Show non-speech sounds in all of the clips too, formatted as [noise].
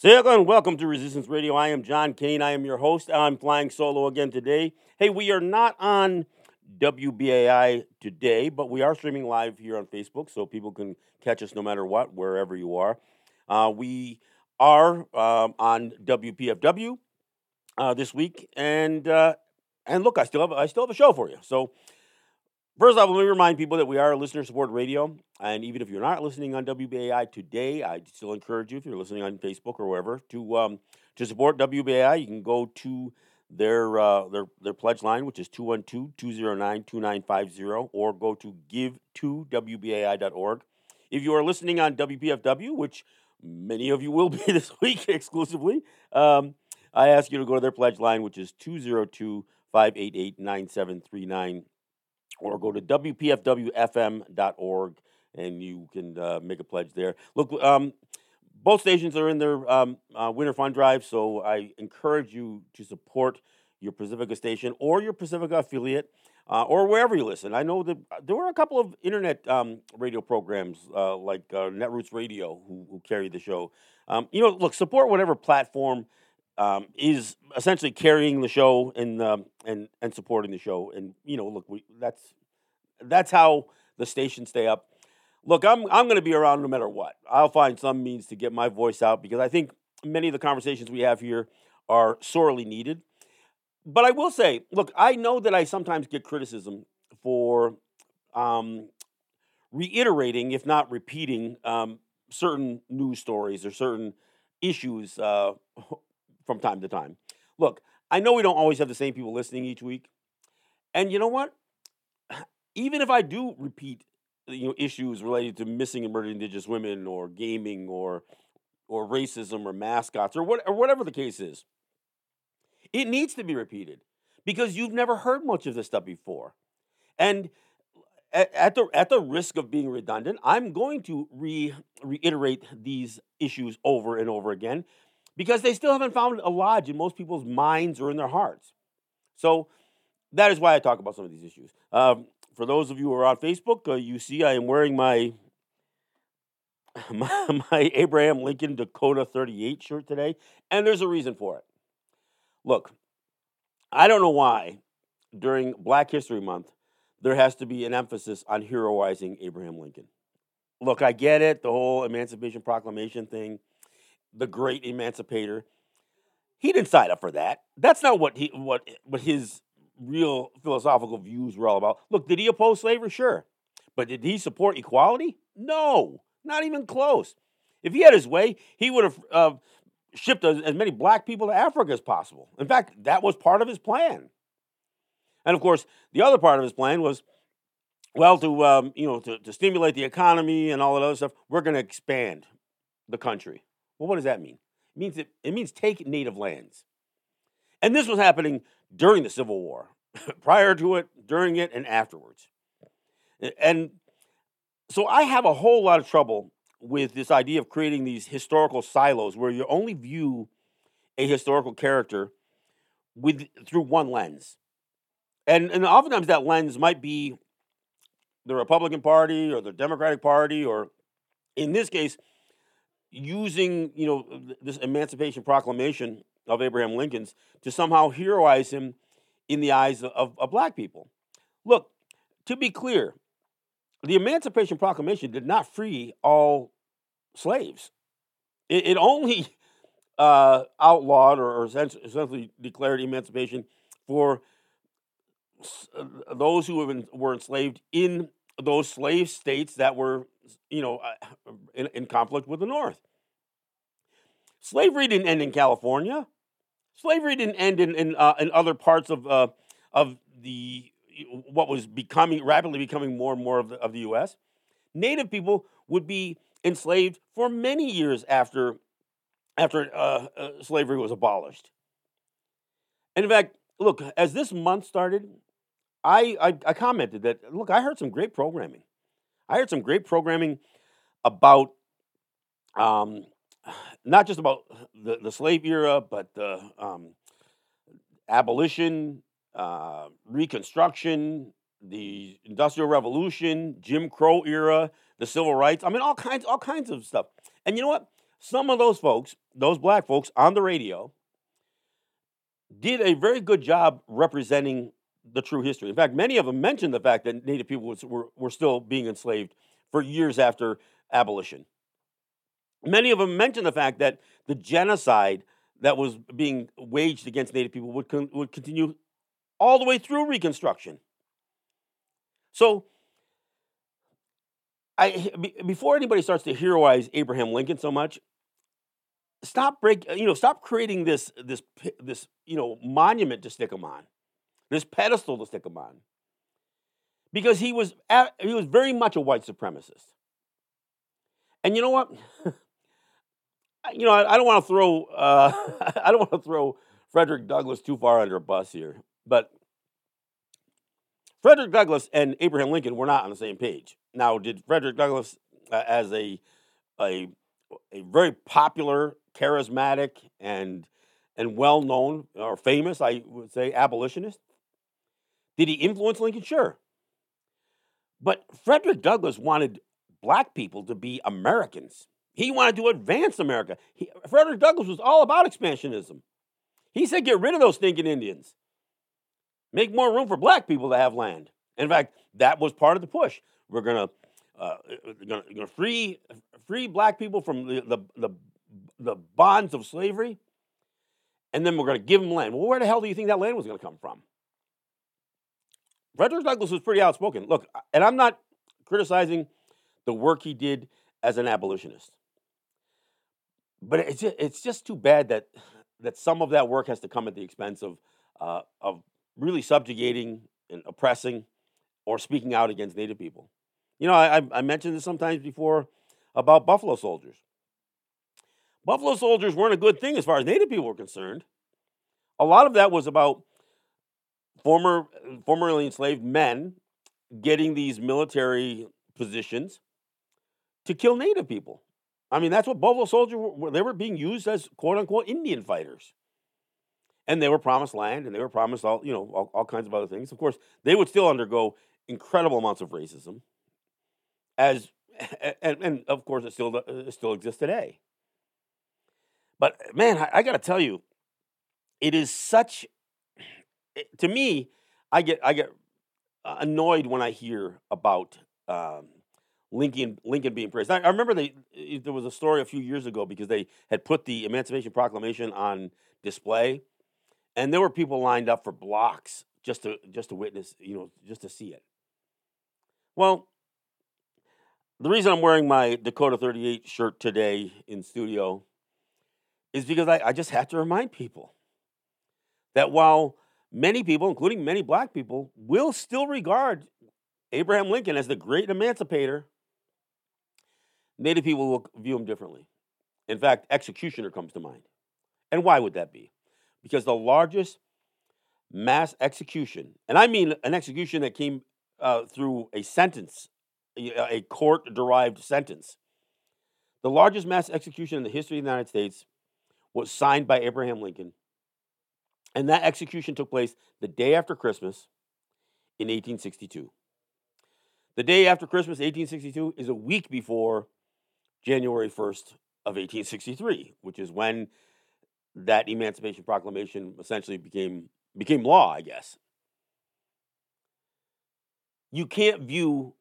Sail and welcome to Resistance Radio. I am John Kane. I am your host. I'm flying solo again today. Hey, we are not on WBAI today, but we are streaming live here on Facebook, so people can catch us no matter what, wherever you are. Uh, we are um, on WPFW uh, this week, and uh, and look, I still have I still have a show for you. So First off, let me remind people that we are a listener supported radio. And even if you're not listening on WBAI today, I still encourage you, if you're listening on Facebook or wherever, to um, to support WBAI. You can go to their uh, their their pledge line, which is 212-209-2950, or go to give to WBAI.org. If you are listening on WPFW, which many of you will be [laughs] this week exclusively, um, I ask you to go to their pledge line, which is 202 588 9739 or go to WPFWFM.org and you can uh, make a pledge there. Look, um, both stations are in their um, uh, winter fund drive, so I encourage you to support your Pacifica station or your Pacifica affiliate. Uh, or wherever you listen. I know that there were a couple of internet um, radio programs uh, like uh, Netroots Radio who, who carry the show. Um, you know, look, support whatever platform um, is essentially carrying the show and um, and and supporting the show. And you know, look, we, that's that's how the stations stay up. Look, I'm I'm going to be around no matter what. I'll find some means to get my voice out because I think many of the conversations we have here are sorely needed. But I will say, look, I know that I sometimes get criticism for um, reiterating, if not repeating, um, certain news stories or certain issues uh, from time to time. Look, I know we don't always have the same people listening each week. And you know what? [sighs] Even if I do repeat uh, you know issues related to missing and murdered indigenous women or gaming or or racism or mascots or what or whatever the case is, it needs to be repeated because you've never heard much of this stuff before. And at, at the at the risk of being redundant, I'm going to re, reiterate these issues over and over again because they still haven't found a lodge in most people's minds or in their hearts. So that is why I talk about some of these issues. Um, for those of you who are on Facebook, uh, you see I am wearing my, [laughs] my, my Abraham Lincoln Dakota 38 shirt today, and there's a reason for it. Look, I don't know why during Black History Month there has to be an emphasis on heroizing Abraham Lincoln. Look, I get it, the whole Emancipation Proclamation thing the great emancipator. He didn't sign up for that. That's not what he what what his real philosophical views were all about. Look, did he oppose slavery? Sure. But did he support equality? No, not even close. If he had his way, he would have uh, shipped as, as many black people to Africa as possible. In fact, that was part of his plan. And of course, the other part of his plan was, well, to um, you know, to, to stimulate the economy and all that other stuff, we're going to expand the country. Well, what does that mean? It means it, it means take native lands. And this was happening during the Civil War, [laughs] prior to it, during it, and afterwards. And so I have a whole lot of trouble with this idea of creating these historical silos where you only view a historical character with through one lens. And and oftentimes that lens might be the Republican Party or the Democratic Party or in this case using you know this Emancipation Proclamation of Abraham Lincoln's to somehow heroize him in the eyes of, of black people. Look, to be clear, the Emancipation Proclamation did not free all slaves. It, it only [laughs] uh, outlawed or, or essentially declared emancipation for uh, those who been, were enslaved in those slave states that were, you know, uh, [sighs] in, in conflict with the North. Slavery didn't end in California. Slavery didn't end in in, uh, in other parts of uh, of the what was becoming rapidly becoming more and more of the, of the U.S. Native people would be enslaved for many years after after uh, uh, slavery was abolished. And in fact, look, as this month started, I, I, I commented that look, I heard some great programming. I heard some great programming about um, not just about the, the slave era, but the um, abolition, uh, Reconstruction, the Industrial Revolution, Jim Crow era, the Civil Rights. I mean, all kinds, all kinds of stuff. And you know what? some of those folks, those black folks on the radio, did a very good job representing the true history. In fact, many of them mentioned the fact that Native people was, were, were still being enslaved for years after abolition. Many of them mentioned the fact that the genocide that was being waged against Native people would, con- would continue all the way through Reconstruction. So, I, before anybody starts to heroize Abraham Lincoln so much, stop break you know stop creating this this this you know monument to stick him on this pedestal to stick him on. Because he was at, he was very much a white supremacist. And you know what? [laughs] You know i, I don't want to throw uh, [laughs] i don't want to throw frederick douglass too far under a bus here but frederick douglass and abraham lincoln were not on the same page. Now did frederick douglass uh, as a a a very popular charismatic and and well known or famous, I would say, abolitionist. Did he influence Lincoln? Sure. But Frederick Douglass wanted black people to be Americans. He wanted to advance America. He, Frederick Douglass was all about expansionism. He said, get rid of those stinking Indians. Make more room for black people to have land. In fact, that was part of the push. We're going uh, to free free black people from the, the, the the bonds of slavery, and then we're going to give them land. Well, where the hell do you think that land was going to come from? Frederick Douglass was pretty outspoken. Look, and I'm not criticizing the work he did as an abolitionist, but it's just, it's just too bad that that some of that work has to come at the expense of uh, of really subjugating and oppressing or speaking out against Native people. You know, I, I mentioned this sometimes before about Buffalo soldiers. Buffalo soldiers weren't a good thing as far as Native people were concerned. A lot of that was about former formerly enslaved men getting these military positions to kill Native people. I mean, that's what Buffalo Soldier were, they were being used as quote unquote Indian fighters. And they were promised land and they were promised all, you know, all, all kinds of other things. Of course, they would still undergo incredible amounts of racism as and, and of course it still it still exists today. But man, I, I got to tell you, it is such. Eh, to me, I get I get uh, annoyed when I hear about um, Lincoln Lincoln being praised. I, I remember they, eh, there was a story a few years ago because they had put the Emancipation Proclamation on display, and there were people lined up for blocks just to just to witness, you know, just to see it. Well, the reason I'm wearing my Dakota 38 shirt today in studio is because I, I just have to remind people that while many people, including many black people, will still regard Abraham Lincoln as the great emancipator, Native people will view him differently. In fact, executioner comes to mind. And why would that be? Because the largest mass execution, and I mean an execution that came uh, through a sentence, a court derived sentence, the largest mass execution in the history of the United States was signed by Abraham Lincoln. And that execution took place the day after Christmas in 1862. The day after Christmas, 1862, is a week before January 1st of 1863, which is when that Emancipation Proclamation essentially became became law, I guess. You can't view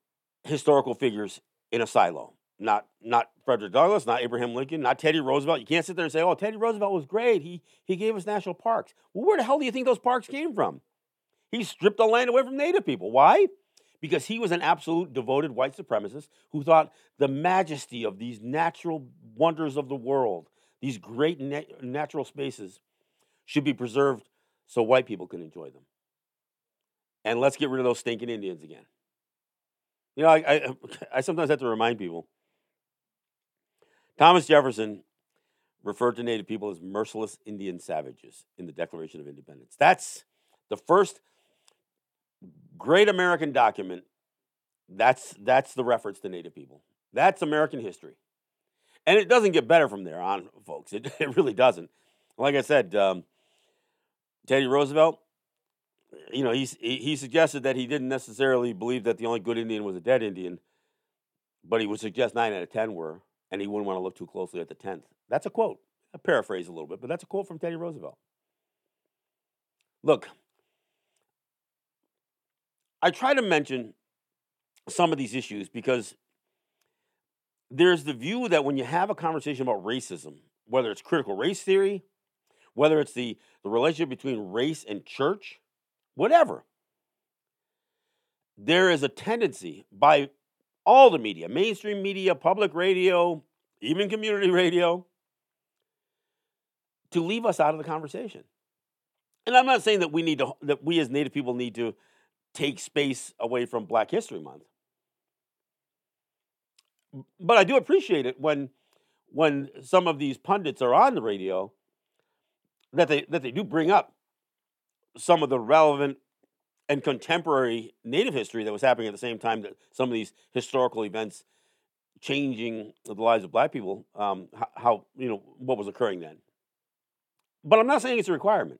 historical figures in a silo not not Frederick Douglass, not Abraham Lincoln, not Teddy Roosevelt. You can't sit there and say, "Oh, Teddy Roosevelt was great. He he gave us national parks." Well, where the hell do you think those parks came from? He stripped the land away from Native people. Why? Because he was an absolute devoted white supremacist who thought the majesty of these natural wonders of the world, these great natural spaces, should be preserved so white people can enjoy them. And let's get rid of those stinking Indians again. You know, I, I, [laughs] I sometimes have to remind people Thomas Jefferson referred to Native people as merciless Indian savages in the Declaration of Independence. That's the first great American document. That's, that's the reference to Native people. That's American history. And it doesn't get better from there on, folks. It, [laughs] it really doesn't. Like I said, um, Teddy Roosevelt, you know, he, he suggested that he didn't necessarily believe that the only good Indian was a dead Indian, but he would suggest nine out of 10 were. And he wouldn't want to look too closely at the 10th. That's a quote. I paraphrase a little bit, but that's a quote from Teddy Roosevelt. Look, I try to mention some of these issues because there's the view that when you have a conversation about racism, whether it's critical race theory, whether it's the, the relationship between race and church, whatever, there is a tendency by all the media, mainstream media, public radio, even community [laughs] radio, to leave us out of the conversation. And I'm not saying that we need to that we as native people need to take space away from Black History Month. But I do appreciate it when when some of these pundits are on the radio that they that they do bring up some of the relevant and contemporary native history that was happening at the same time that some of these historical events changing the lives of black people um, how, how you know what was occurring then. But i'm not saying it's a requirement.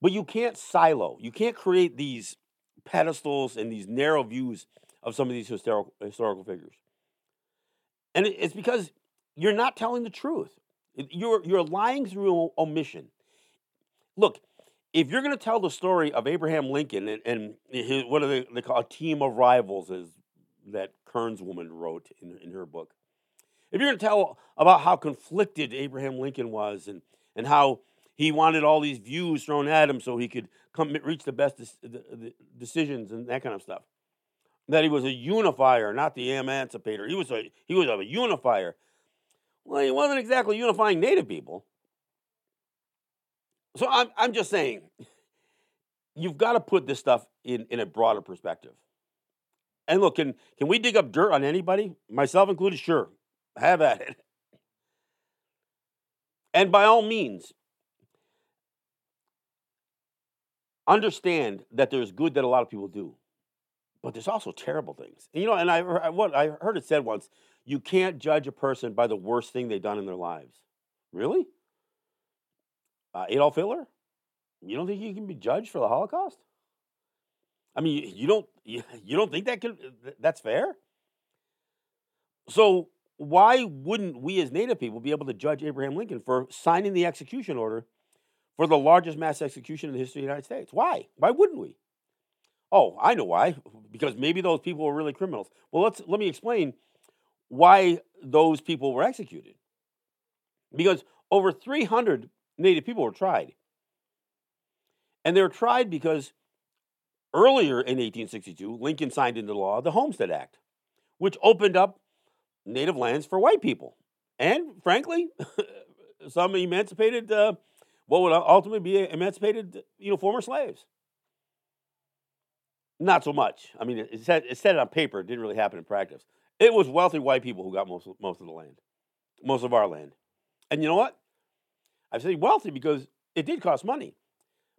But you can't silo you can't create these pedestals and these narrow views of some of these historical historical figures. And it's because you're not telling the truth. You're you're lying through omission. Look if you're going to tell the story of Abraham Lincoln and, and his, what do they, they call a team of rivals, is that Kearns woman wrote in, in her book, if you're going to tell about how conflicted Abraham Lincoln was and, and how he wanted all these views thrown at him so he could come reach the best decisions and that kind of stuff, that he was a unifier, not the emancipator. He was a he was a unifier. Well, he wasn't exactly unifying Native people. So I'm, I'm just saying, you've got to put this stuff in, in a broader perspective. And look, can, can we dig up dirt on anybody, myself included? Sure, have at it. And by all means, understand that there's good that a lot of people do, but there's also terrible things. And you know, and I what I heard it said once: you can't judge a person by the worst thing they've done in their lives. Really? Uh, Adolf Hitler? You don't think he can be judged for the Holocaust? I mean, you don't you, don't think that could that's fair? So why wouldn't we as Native people be able to judge Abraham Lincoln for signing the execution order for the largest mass execution in the history of the United States? Why? Why wouldn't we? Oh, I know why. Because maybe those people were really criminals. Well, let's let me explain why those people were executed. Because over 300 Native people were tried. And they were tried because earlier in 1862, Lincoln signed into law the Homestead Act, which opened up native lands for white people. And frankly, [laughs] some emancipated, uh, what would ultimately be emancipated, you know, former slaves. Not so much. I mean, it said, it said it on paper. It didn't really happen in practice. It was wealthy white people who got most, most of the land, most of our land. And you know what? I say wealthy because it did cost money,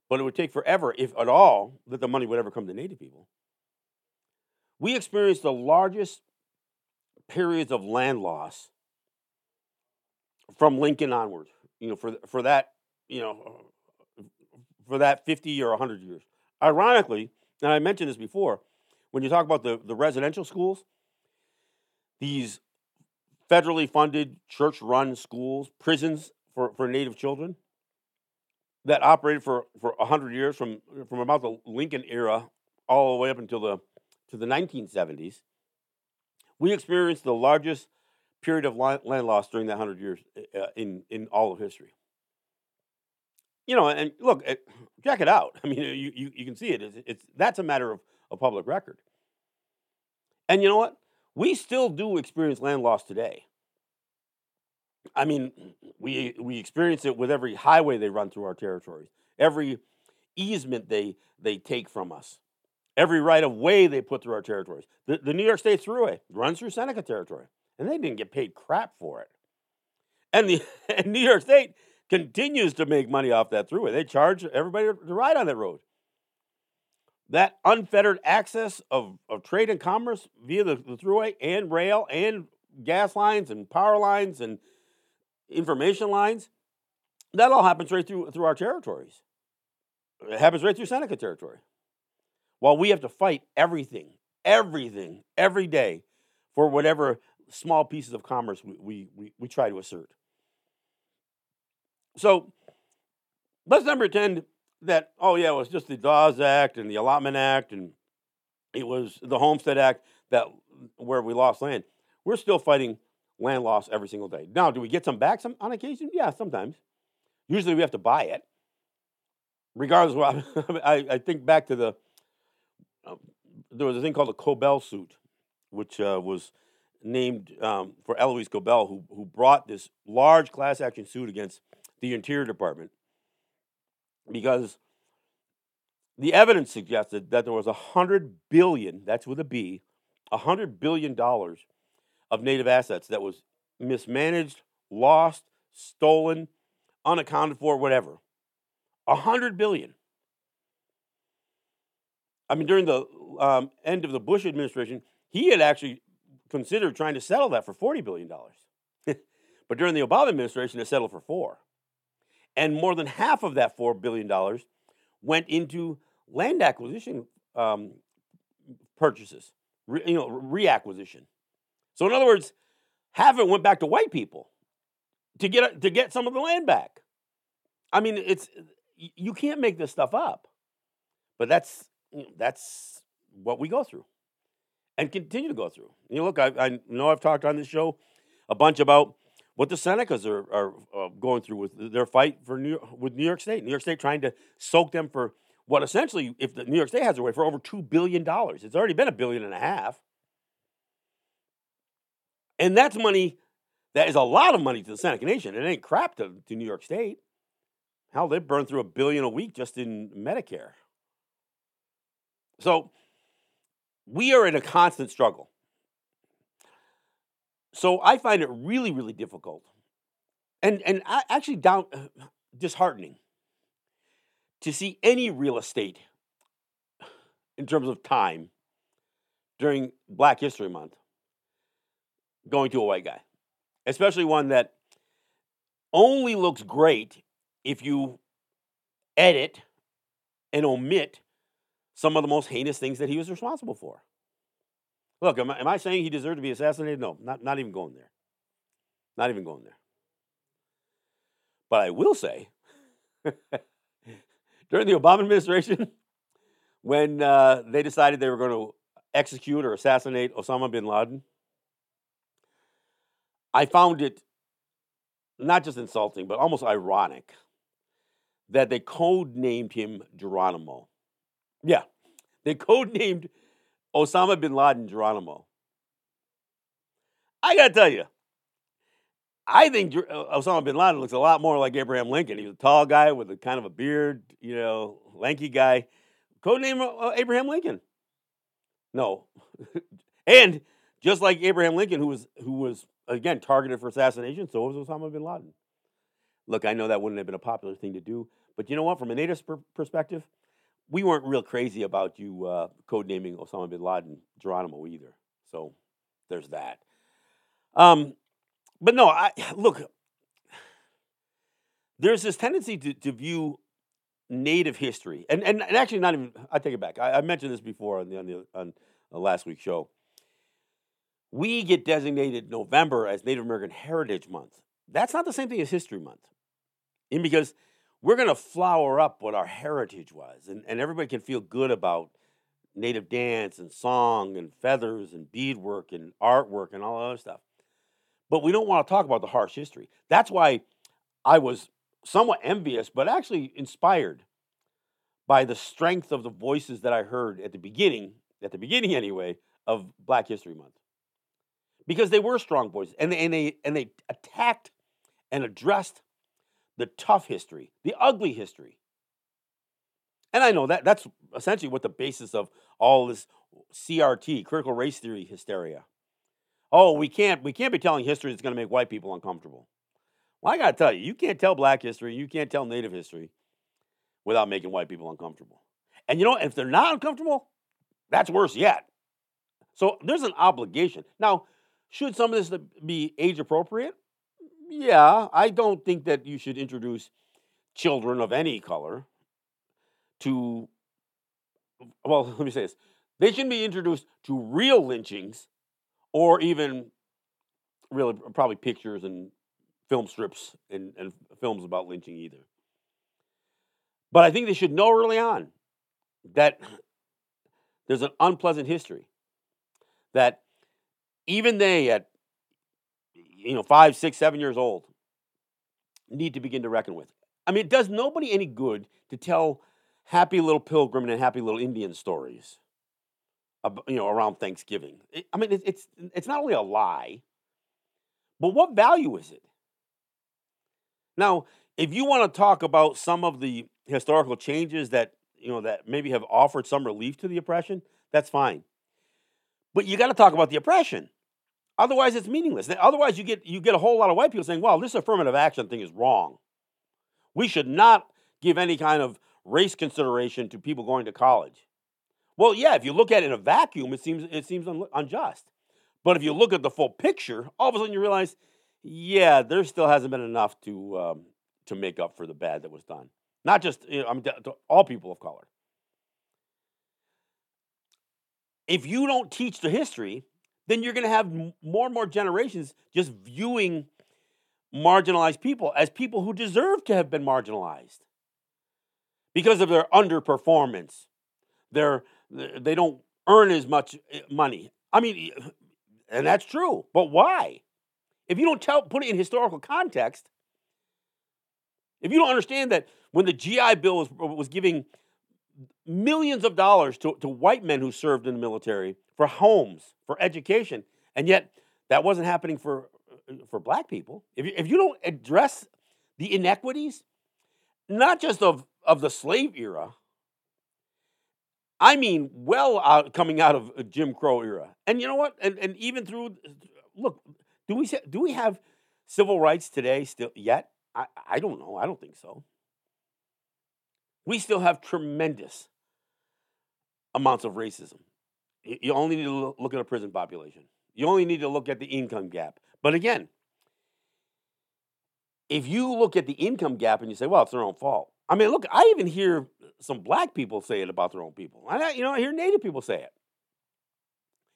but it would take forever, if at all, that the money would ever come to Native people. We experienced the largest periods of land loss from Lincoln onward. You know, for for that, you know, for that fifty or hundred years. Ironically, and I mentioned this before, when you talk about the, the residential schools, these federally funded church run schools, prisons for, for Native children that operated for, for 100 years from, from about the Lincoln era all the way up until the, to the 1970s. We experienced the largest period of land loss during that 100 years uh, in, in all of history. You know, and look, eh, check it out. [laughs] I mean, you, you, you can see it. It's, it's, that's a matter of, of public record. And you know what? We still do experience land loss today. I mean, we we experience it with every highway they run through our territories, every easement they they take from us, every right of way they put through our territories. The, the New York State Thruway runs through Seneca territory, and they didn't get paid crap for it. And the [laughs] and New York State continues to make money off that throughway. They charge everybody to ride on that road. That unfettered access of, of trade and commerce via the, the throughway and rail and gas lines and power lines and information lines, that all happens right through through our territories. It happens right through Seneca territory. While we have to fight everything, everything, every day for whatever small pieces of commerce we, we, we, we try to assert. So let's not pretend that, oh, yeah, it was just the Dawes Act and the Allotment Act and it was the Homestead Act that where we lost land. We're still fighting land loss every single day. Now, do we get some back some on occasion? Yeah, sometimes. Usually we have to buy it. Regardless, what [laughs] I, I think back to the uh, there was a thing called the Cobell suit, which uh, was named um, for Elouise Cobell, who who brought this large class action suit against the Interior Department because the evidence suggested that there was a hundred billion, that's with a B, a hundred billion dollars of native assets that was mismanaged, lost, stolen, unaccounted for, whatever. A hundred billion. I mean, during the um, end of the Bush administration, he had actually considered trying to settle that for $40 billion. [laughs] but during the Obama administration, it settled for four. And more than half of that $4 billion went into land acquisition um, purchases, re, you know, reacquisition. So in other words, half it went back to white people to get to get some of the land back. I mean, it's you can't make this stuff up, but that's that's what we go through and continue to go through. You know, look, I, I know I've talked on this show a bunch about what the Senecas are, are uh, going through with their fight for New with New York State. New York State trying to soak them for what essentially, if the New York State has their way, for over two billion dollars. It's already been a billion and a half, and that's money. That is a lot of money to the Seneca Nation. It ain't crap to, to New York State. Hell, they burn through a billion a week just in Medicare. So we are in a constant struggle. So I find it really, really difficult and, and actually down, uh, disheartening to see any real estate in terms of time during Black History Month going to a white guy, especially one that only looks great if you edit and omit some of the most heinous things that he was responsible for. Look, am I, am I saying he deserved to be assassinated? No, not, not even going there. Not even going there. But I will say, [laughs] during the Obama administration, when uh, they decided they were going to execute or assassinate Osama bin Laden, I found it not just insulting, but almost ironic that they codenamed him Geronimo. Yeah, they codenamed Osama bin Laden Geronimo. I got to tell you, I think uh, Osama bin Laden looks a lot more like Abraham Lincoln. He's a tall guy with a kind of a beard, you know, lanky guy. Codename uh, Abraham Lincoln. No, [laughs] and just like Abraham Lincoln, who was who was again targeted for assassination, so was Osama bin Laden. Look, I know that wouldn't have been a popular thing to do, but you know what? From a native per- perspective, we weren't real crazy about you uh, codenaming Osama bin Laden Geronimo either. So there's that. Um, but no, I [sighs] look. There's this tendency to, to view Native history, and, and, and actually not even. I take it back. I, I mentioned this before on the on the on last week's show. We get designated November as Native American Heritage Month. That's not the same thing as History Month, and because we're going to flower up what our heritage was, and, and everybody can feel good about native dance and song and feathers and beadwork and artwork and all that other stuff. But we don't want to talk about the harsh history. That's why I was somewhat envious, but actually inspired by the strength of the voices that I heard at the beginning, at the beginning anyway, of Black History Month. Because they were strong voices and they, and they, and they attacked and addressed the tough history, the ugly history. And I know that that's essentially what the basis of all this CRT, critical race theory hysteria. Oh, we can't we can't be telling history that's going to make white people uncomfortable. Well, I got to tell you, you can't tell black history, you can't tell native history without making white people uncomfortable. And you know, if they're not uncomfortable, that's worse yet. So there's an obligation. Now, should some of this be age appropriate? yeah, I don't think that you should introduce children of any color to, well, [laughs] let me say this. They shouldn't be introduced to real lynchings or even really probably pictures and film strips and, and films about lynching either. But I think they should know early on that there's an unpleasant history. That even they, at you know five, six, seven years old, need to begin to reckon with. I mean, it does nobody any good to tell happy little pilgrim and happy little Indian stories, you know, around Thanksgiving. I mean, it's it's not only a lie, but what value is it? Now, if you want to talk about some of the historical changes that you know that maybe have offered some relief to the oppression, that's fine. But you got to talk about the oppression. Otherwise, it's meaningless. Otherwise, you get you get a whole lot of white people saying, "Well, this affirmative action thing is wrong. We should not give any kind of race consideration to people going to college." Well, yeah, if you look at it in a vacuum, it seems it seems un- unjust. But if you look at the full picture, all of a sudden you realize, yeah, there still hasn't been enough to um, to make up for the bad that was done. Not just you know, I mean, to, to all people of color. If you don't teach the history, then you're going to have more and more generations just viewing marginalized people as people who deserve to have been marginalized because of their underperformance. They're, they don't earn as much eh, money. I mean, and that's true, but why? If you don't tell, put it in historical context, if you don't understand that when the GI Bill was, was giving millions of dollars to, to white men who served in the military for homes, for education, and yet that wasn't happening for, uh, uh, for black people. If you, if you don't address the inequities, not just of, of the slave era, I mean, well out coming out of Jim Crow era, and you know what? And and even through, look, do we do we have civil rights today still yet? I, I don't know. I don't think so. We still have tremendous amounts of racism. You only need to look at a prison population. You only need to look at the income gap. But again, if you look at the income gap and you say, well, it's their own fault. I mean, look, I even hear some black people say it about their own people. I, you know, I hear native people say it.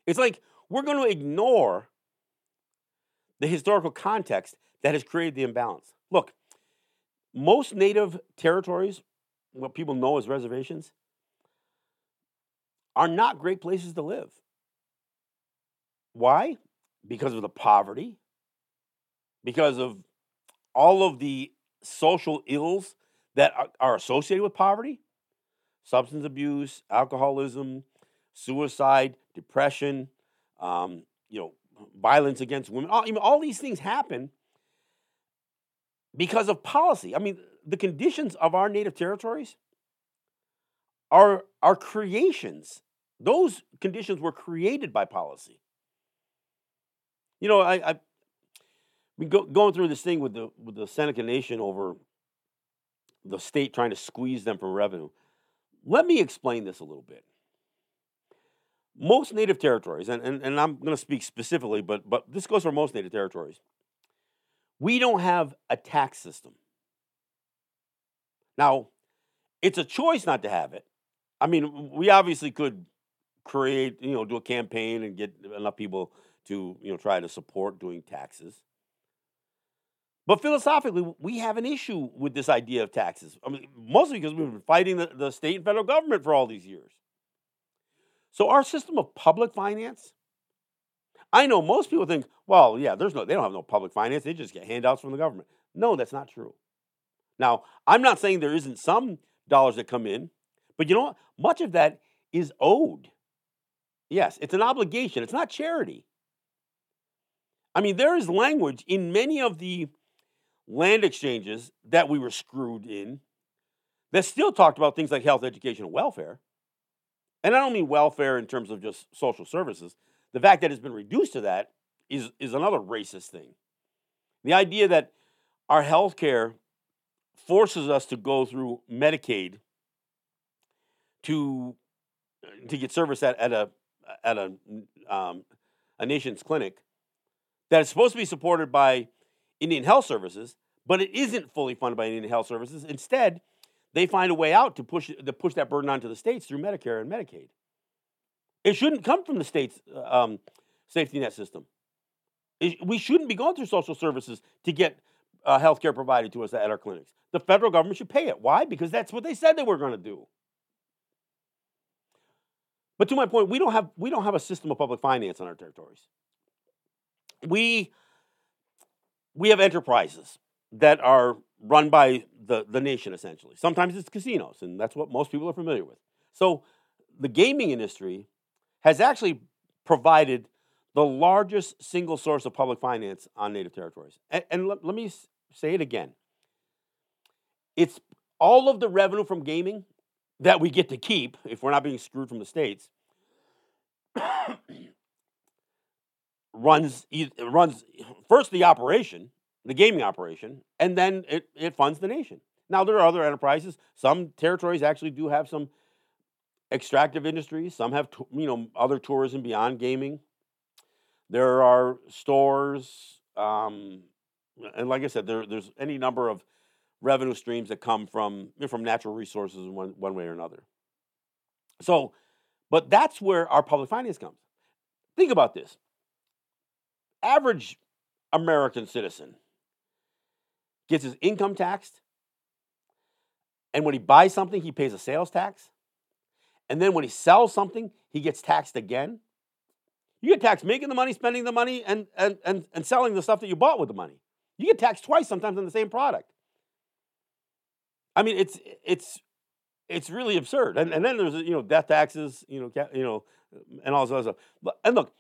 It's like we're going to ignore the historical context that has created the imbalance. Look, most native territories, what people know as reservations, are not great places to live. Why? Because of the poverty, because of all of the social ills that are, associated with poverty substance abuse, alcoholism, suicide, depression, um, you know, violence against women. All, all these things happen because of policy. I mean, the conditions of our native territories are, are creations. Those conditions were created by policy. You know, I, I been go, going through this thing with the with the Seneca Nation over the state trying to squeeze them from revenue. Let me explain this a little bit. Most native territories, and, and, and I'm going to speak specifically, but, but this goes for most native territories, we don't have a tax system. Now, it's a choice not to have it. I mean, we obviously could create, you know, do a campaign and get enough people to, you know, try to support doing taxes. But philosophically, we have an issue with this idea of taxes. I mean, mostly because we've been fighting the, the state and federal government for all these years. So our system of public finance I know most people think, well, yeah, there's no, they don't have no public finance. They just get handouts from the government. No, that's not true. Now, I'm not saying there isn't some dollars that come in, but you know what? Much of that is owed. Yes, it's an obligation. It's not charity. I mean, there is language in many of the land exchanges that we were screwed in that still talked about things like health, education, and welfare. And I don't mean welfare in terms of just social services. The fact that it's been reduced to that is, is another racist thing. The idea that our health care forces us to go through Medicaid to, to get service at, at a, at a, um, a nation's clinic that is supposed to be supported by Indian Health Services, but it isn't fully funded by Indian Health Services. Instead, they find a way out to push, to push that burden onto the states through Medicare and Medicaid. It shouldn't come from the state's uh, um, safety net system. We shouldn't be going through social services to get uh, health care provided to us at our clinics. The federal government should pay it. Why? Because that's what they said they were going to do. But to my point, we don't have we don't have a system of public finance on our territories. We we have enterprises that are run by the, the nation essentially. Sometimes it's casinos, and that's what most people are familiar with. So the gaming industry has actually provided the largest single source of public finance on native territories. And, and let, let me say it again. It's all of the revenue from gaming that we get to keep if we're not being screwed from the states runs runs first the operation, the gaming operation, and then it, it funds the nation. Now there are other enterprises. Some territories actually do have some extractive industries. Some have you know other tourism beyond gaming. There are stores, um, and like I said, there, there's any number of revenue streams that come from from natural resources in one, one way or another. So, but that's where our public finance comes. Think about this. Average American citizen gets his income taxed, and when he buys something, he pays a sales tax. And then when he sells something, he gets taxed again. You get taxed making the money, spending the money, and, and, and, and selling the stuff that you bought with the money. You get taxed twice sometimes on the same product. I mean, it's it's it's really absurd. And, and then there's you know death taxes, you know, you know, and all this other stuff. But, And look,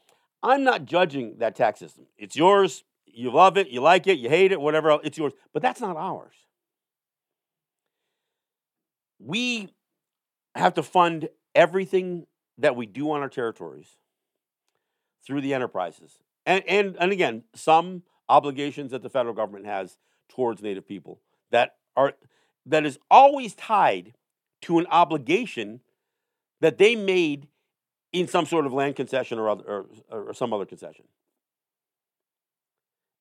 I'm not judging that tax system. It's yours. You love it. You like it. You hate it. Whatever. Else, it's yours. But that's not ours. We have to fund everything that we do on our territories through the enterprises. And, and, and again, some obligations that the federal government has towards Native people that are that is always tied to an obligation that they made in some sort of land concession or, other, or, or some other concession.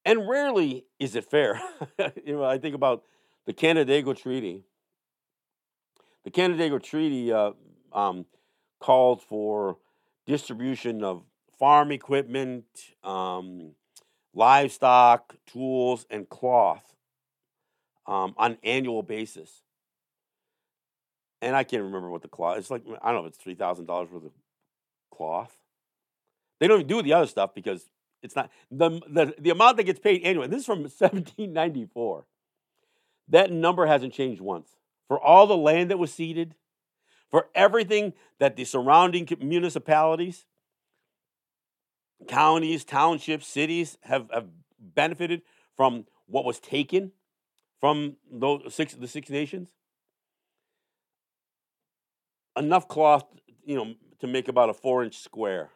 And rarely is it fair. [laughs] you know, I think about the Canandaigua Treaty. The Canandaigua Treaty uh, um, called for distribution of farm equipment, um, livestock, tools, and cloth um, on an annual basis. And I can't remember what the cloth. It's like I don't know. if It's three thousand dollars worth of cloth. They don't even do the other stuff because it's not the, the the amount that gets paid annually. This is from [laughs] 1794. That number hasn't changed once. For all the land that was ceded, for everything that the surrounding municipalities, counties, townships, cities have, have benefited from what was taken from those six the six nations. Enough cloth, you know, to make about a four inch square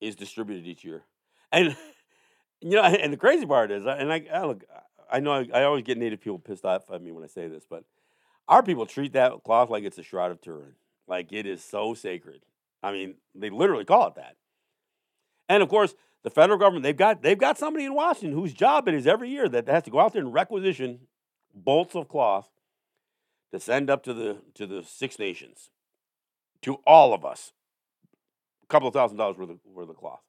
is distributed each year. And [laughs] you know, and the crazy part is, and I, I look, I know I, I, always get Native people pissed off at me when I say this, but our people treat that cloth like it's a shroud of Turin, like it is so sacred. I mean, they literally call it that. And of course, the federal government they've got they've got somebody in Washington whose job it is every year that has to go out there and requisition bolts of cloth to send up to the to the Six Nations, to all of us, a couple of thousand dollars worth of, worth of cloth.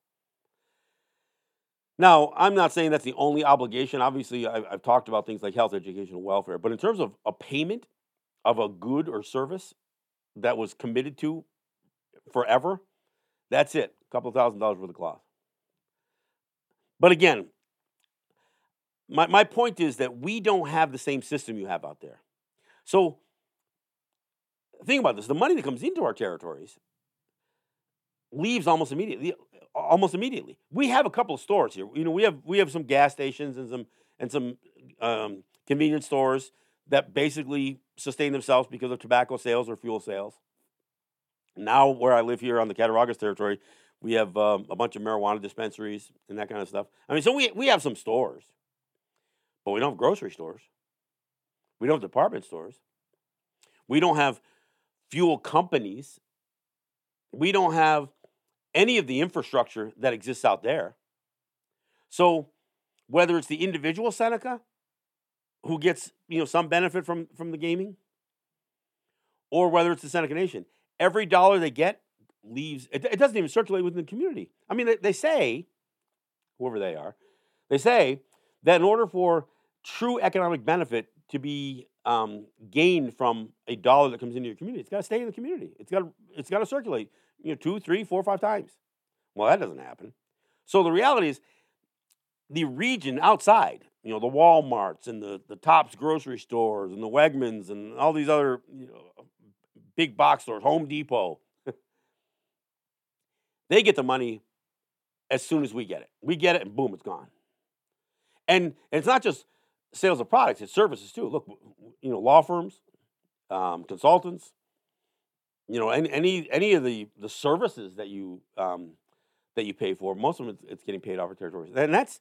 Now, I'm not saying that's the only obligation. Obviously, I've, I've talked about things like health, education, and welfare. But in terms of a payment of a good or service that was committed to forever, that's it. A couple of thousand dollars worth of cloth. But again, my, my point is that we don't have the same system you have out there. So think about this. The money that comes into our territories leaves almost immediately almost immediately. We have a couple of stores here. You know, we have we have some gas stations and some and some um, convenience stores that basically sustain themselves because of tobacco sales or fuel sales. Now, where I live here on the Cattaraugus territory, we have um, a bunch of marijuana dispensaries and that kind of stuff. I mean, so we we have some stores, but we don't have grocery stores. We don't have department stores. We don't have fuel companies. We don't have any of the infrastructure that exists out there. So whether it's the individual Seneca who gets you know some benefit from from the gaming, or whether it's the Seneca Nation, every dollar they get leaves. It, it doesn't even circulate within the community. I mean, they, they say whoever they are, they say that in order for true economic benefit to be um, gained from a dollar that comes into your community, it's got to stay in the community. It's got to, it's got to circulate, you know, two, three, four, five times. Well, that doesn't happen. So the reality is, the region outside, you know, the WalMarts and the the Tops grocery stores and the Wegmans and all these other you know, big box stores, Home Depot, they get the money as soon as we get it. We get it, and boom, it's gone. And, it's not just sales of products; it's services too. Look, you know, law firms, um, consultants, you know, any any any of the the services that you um, that you pay for, most of them it's, getting paid off of territories, and that's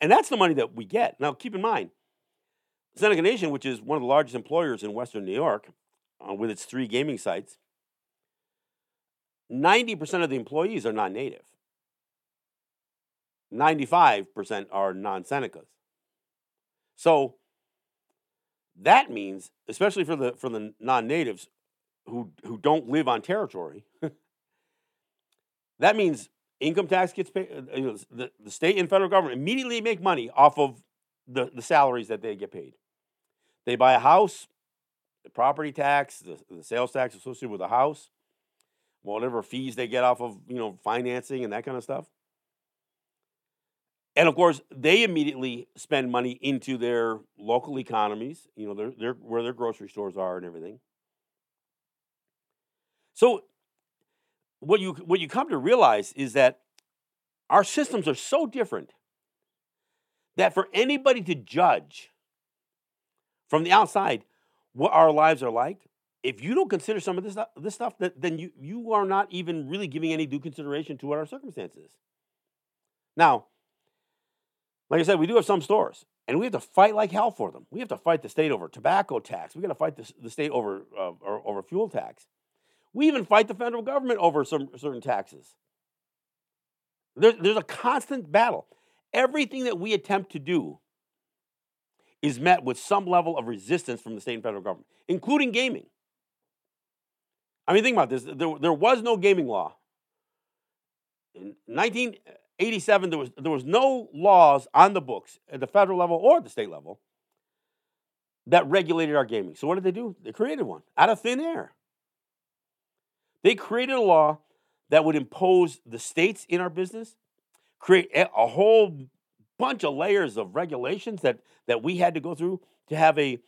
and that's the money that we get. Now, keep in mind, Seneca Nation, which is one of the largest employers in Western New York, uh, with its three gaming sites, ninety percent of the employees are non-native. 95% are non Senecas. So that means, especially for the for the non-natives who who don't live on territory, [laughs] that means income tax gets paid. Uh, you know, the, the state and federal government immediately make money off of the, the salaries that they get paid. They buy a house, the property tax, the, the sales tax associated with the house, whatever fees they get off of you know financing and that kind of stuff. And of course, they immediately spend money into their local economies, you know, their, their, where their grocery stores are and everything. So, what you, what you come to realize is that our systems are so different that for anybody to judge from the outside what our lives are like, if you don't consider some of this, this stuff, that, then you, you are not even really giving any due consideration to what our circumstances. Now, like I said, we do have some stores, and we have to fight like hell for them. We have to fight the state over tobacco tax. We got to fight the, the state over uh, over fuel tax. We even fight the federal government over some certain taxes. There, there's a constant battle. Everything that we attempt to do is met with some level of resistance from the state and federal government, including gaming. I mean, think about this. There, there was no gaming law. In 1987, there was, there was no laws on the books at the federal level or the state level that regulated our gaming. So what did they do? They created one out of thin air. They created a law that would impose the states in our business, create a whole bunch of layers of regulations that, that we had to go through to have a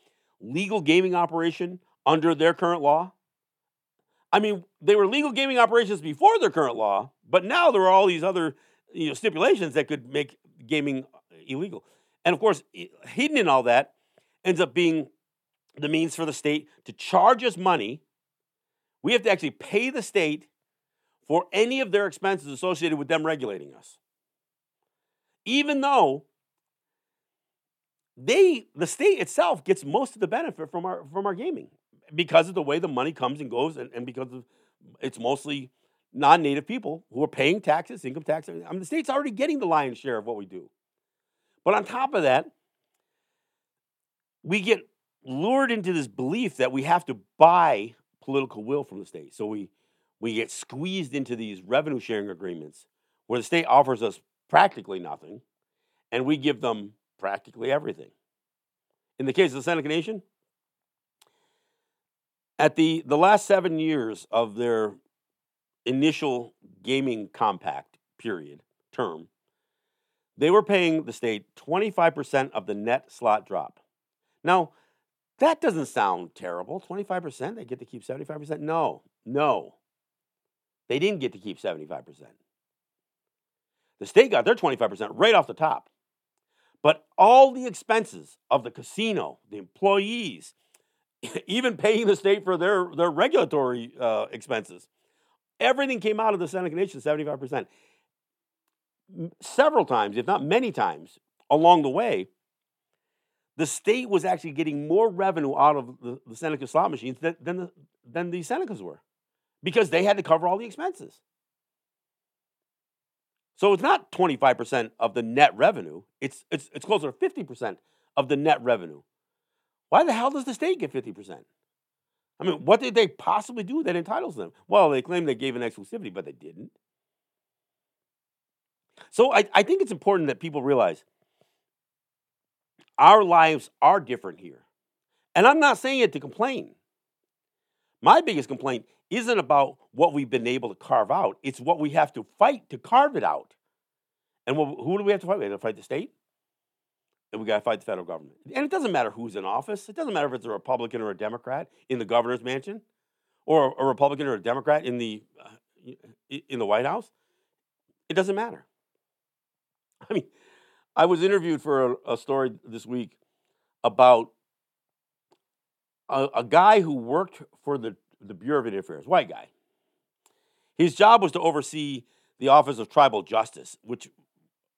legal gaming operation under their current law. I mean, they were legal gaming operations before their current law, but now there are all these other you know, stipulations that could make gaming illegal. And of course, hidden in all that ends up being the means for the state to charge us money. We have to actually pay the state for any of their expenses associated with them regulating us. Even though they the state itself gets most of the benefit from our from our gaming because of the way the money comes and goes and, and because of it's mostly non-native people who are paying taxes, income tax. I mean, the state's already getting the lion's share of what we do. But on top of that, we get lured into this belief that we have to buy political will from the state. So we we get squeezed into these revenue sharing agreements where the state offers us practically nothing and we give them practically everything. In the case of the Seneca Nation, at the, the last seven years of their initial gaming compact period term, they were paying the state 25% of the net slot drop. Now, that doesn't sound terrible. 25%, they get to keep 75%? No, no. They didn't get to keep 75%. The state got their 25% right off the top. But all the expenses of the casino, the employees, [laughs] even paying the state for their, their regulatory uh, expenses, Everything came out of the Seneca Nation, 75%. Several times, if not many times, along the way, the state was actually getting more revenue out of the, the Seneca slot machines than, than, the, than the Senecas were because they had to cover all the expenses. So it's not 25% of the net revenue, it's, it's, it's closer to 50% of the net revenue. Why the hell does the state get 50%? I mean, what did they possibly do that entitles them? Well, they claim they gave an exclusivity, but they didn't. So I, I think it's important that people realize our lives are different here. And I'm not saying it to complain. My biggest complaint isn't about what we've been able to carve out, it's what we have to fight to carve it out. And who do we have to fight? We have to fight the state, and we got to fight the federal government. And it doesn't matter who's in office. It doesn't matter if it's a Republican or a Democrat in the governor's mansion, or a Republican or a Democrat in the uh, in the White House. It doesn't matter. [laughs] I mean, I was interviewed for a, a story this week about a, a, guy who worked for the, the Bureau of Indian Affairs, white guy. His job was to oversee the Office of Tribal Justice, which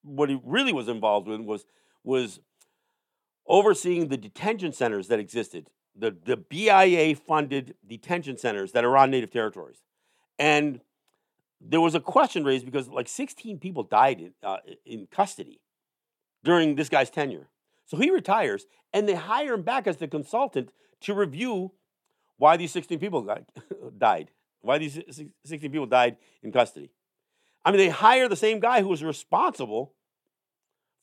what he really was involved in was was overseeing the detention centers that existed, the, the BIA funded detention centers that are on native territories. And there was a question raised because like 16 people died in, uh, in custody during this guy's tenure. So he retires, and they hire him back as the consultant to review why these 16 people [laughs] died, why these 16 people died in custody. I mean, they hire the same guy who was responsible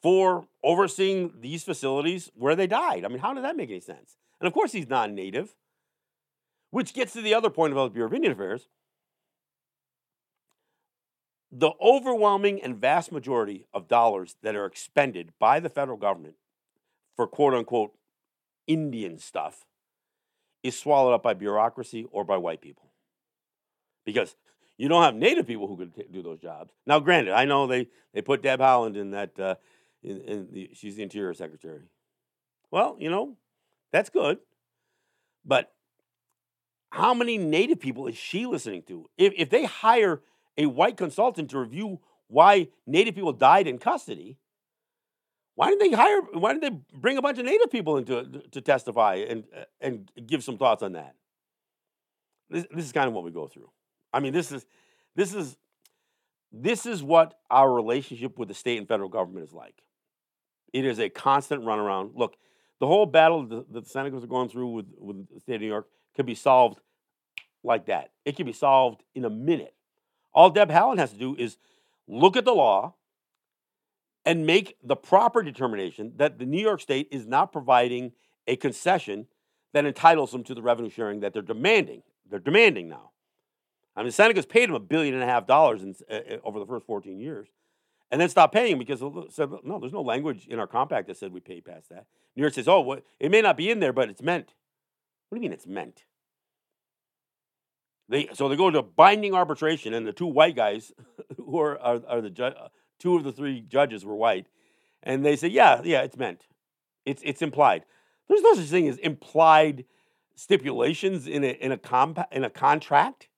for overseeing these facilities where they died. I mean, how did that make any sense? And of course, he's non native, which gets to the other point about the Bureau of Indian Affairs the overwhelming and vast majority of dollars that are expended by the federal government for quote unquote Indian stuff is swallowed up by bureaucracy or by white people. Because you don't have native people who could do those jobs. Now, granted, I know they, they put Deb Haaland in that, uh, in, in the, she's the Interior Secretary. Well, you know, that's good. But how many native people is she listening to? If, if they hire a white consultant to review why Native people died in custody, why didn't they hire? Why didn't they bring a bunch of Native people into to testify and and give some thoughts on that? This, this is kind of what we go through. I mean, this is this is this is what our relationship with the state and federal government is like. It is a constant runaround. Look, the whole battle that the Senecas are going through with, with the state of New York can be solved like that. It can be solved in a minute. All Deb Haaland has to do is look at the law and make the proper determination that the New York State is not providing a concession that entitles them to the revenue sharing that they're demanding. They're demanding now. I mean, Seneca's paid them a billion and a half dollars in, uh, over the first 14 years, and then stopped paying because said, no, there's no language in our compact that said we pay past that. New York says, oh, what, it may not be in there, but it's meant. What do you mean it's meant? They so they go to binding arbitration, and the two white guys, [laughs] who are are, are the ju- uh, two of the three judges were white, and they say, yeah, yeah, it's meant, it's it's implied. There's no such thing as implied stipulations in a in a compa- in a contract.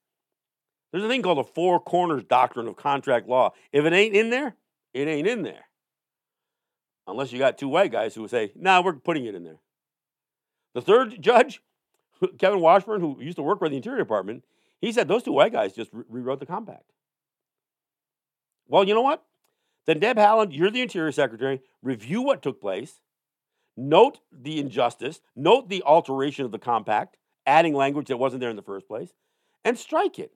There's a thing called the four corners doctrine of contract law. If it ain't in there, it ain't in there. Unless you got two white guys who would say, "Nah, we're putting it in there." The third judge, [laughs] Kevin Washburn, who used to work for the Interior Department, he said those two white guys just re- rewrote the compact. Well, you know what? Then Deb Haaland, you're the Interior Secretary. Review what took place. Note the injustice. Note the alteration of the compact, adding language that wasn't there in the first place, and strike it.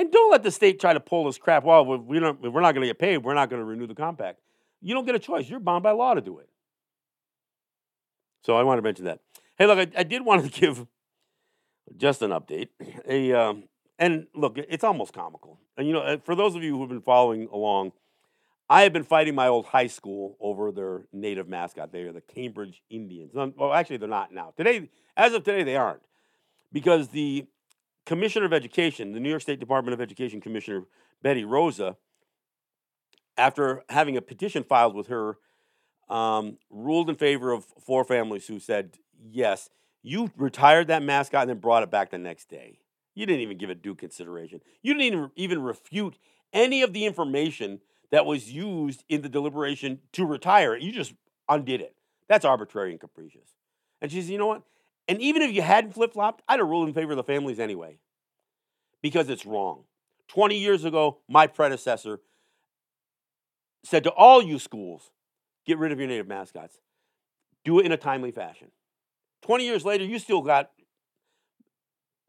And don't let the state try to pull this crap. Well, we don't, we're not going to get paid, we're not going to renew the compact. You don't get a choice. You're bound by law to do it. So I want to mention that. Hey, look, I, I did want to [laughs] give just an update. A um, and look, it's almost comical. And you know, uh, for those of you who've been following along, I have been fighting my old high school over their native mascot. They are the Cambridge Indians. Well, actually, they're not now. Today, as of today, they aren't because the Commissioner of Education, the New York State Department of Education Commissioner Betty Rosa, after having a petition filed with her, um, ruled in favor of four families who said yes you retired that mascot and then brought it back the next day. You didn't even give it due consideration. You didn't even, even refute any of the information that was used in the deliberation to retire it. You just undid it. That's arbitrary and capricious. And she says, you know what? And even if you hadn't flip flopped, I'd have ruled in favor of the families anyway because it's wrong. 20 years ago, my predecessor said to all you schools, get rid of your native mascots. Do it in a timely fashion. 20 years later, you still got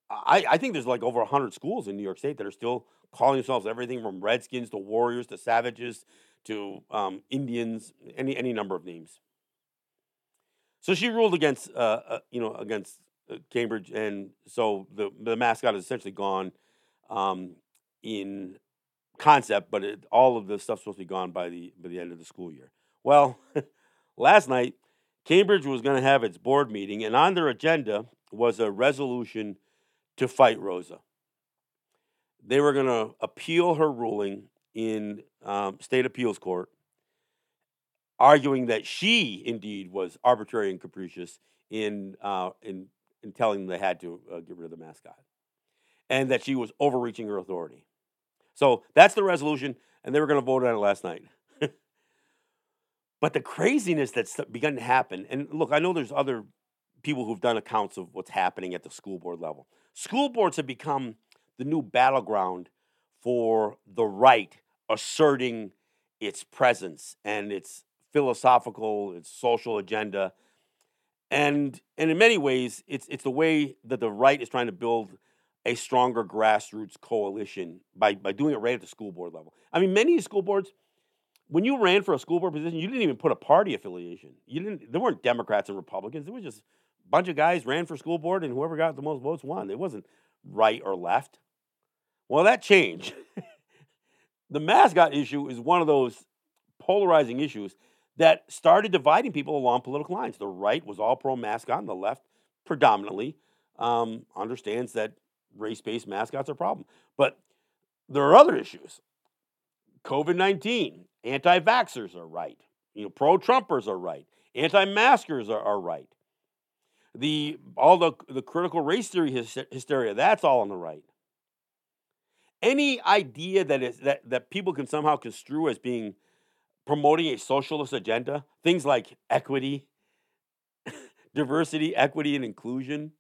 I, I think there's like over 100 schools in New York State that are still calling themselves everything from Redskins to Warriors to Savages to um, Indians, any any number of names. So she ruled against, uh, uh, you know, against uh, Cambridge, and so the the mascot is essentially gone um, in concept, but it, all of the stuff's supposed to be gone by the by the end of the school year. Well, [laughs] last night Cambridge was going to have its board meeting, and on their agenda was a resolution to fight Rosa. They were going to appeal her ruling in um, state appeals court, arguing that she indeed was arbitrary and capricious in uh, in in telling them they had to uh, get rid of the mascot, and that she was overreaching her authority. So that's the resolution, and they were going to vote on it last night. [laughs] but the craziness that's begun to happen, and look, I know there's other people who've done accounts of what's happening at the school board level. School boards have become the new battleground for the right asserting its presence and its philosophical, its social agenda. And, and in many ways, it's, it's the way that the right is trying to build a stronger grassroots coalition by, by doing it right at the school board level. I mean, many school boards, when you ran for a school board position, you didn't even put a party affiliation. You didn't. There weren't Democrats and Republicans. It was just a bunch of guys ran for school board, and whoever got the most votes won. It wasn't right or left. Well, that changed. [laughs] the mascot issue is one of those polarizing issues that started dividing people along political lines. The right was all pro mascot, and the left predominantly um, understands that race based mascots are a problem. But there are other issues. COVID 19, anti vaxxers are right. You know, pro Trumpers are right. Anti maskers are, are right. The all the the critical race theory hysteria, that's all on the right. Any idea that is that, that people can somehow construe as being promoting a socialist agenda, things like equity, [laughs] diversity, equity, and inclusion,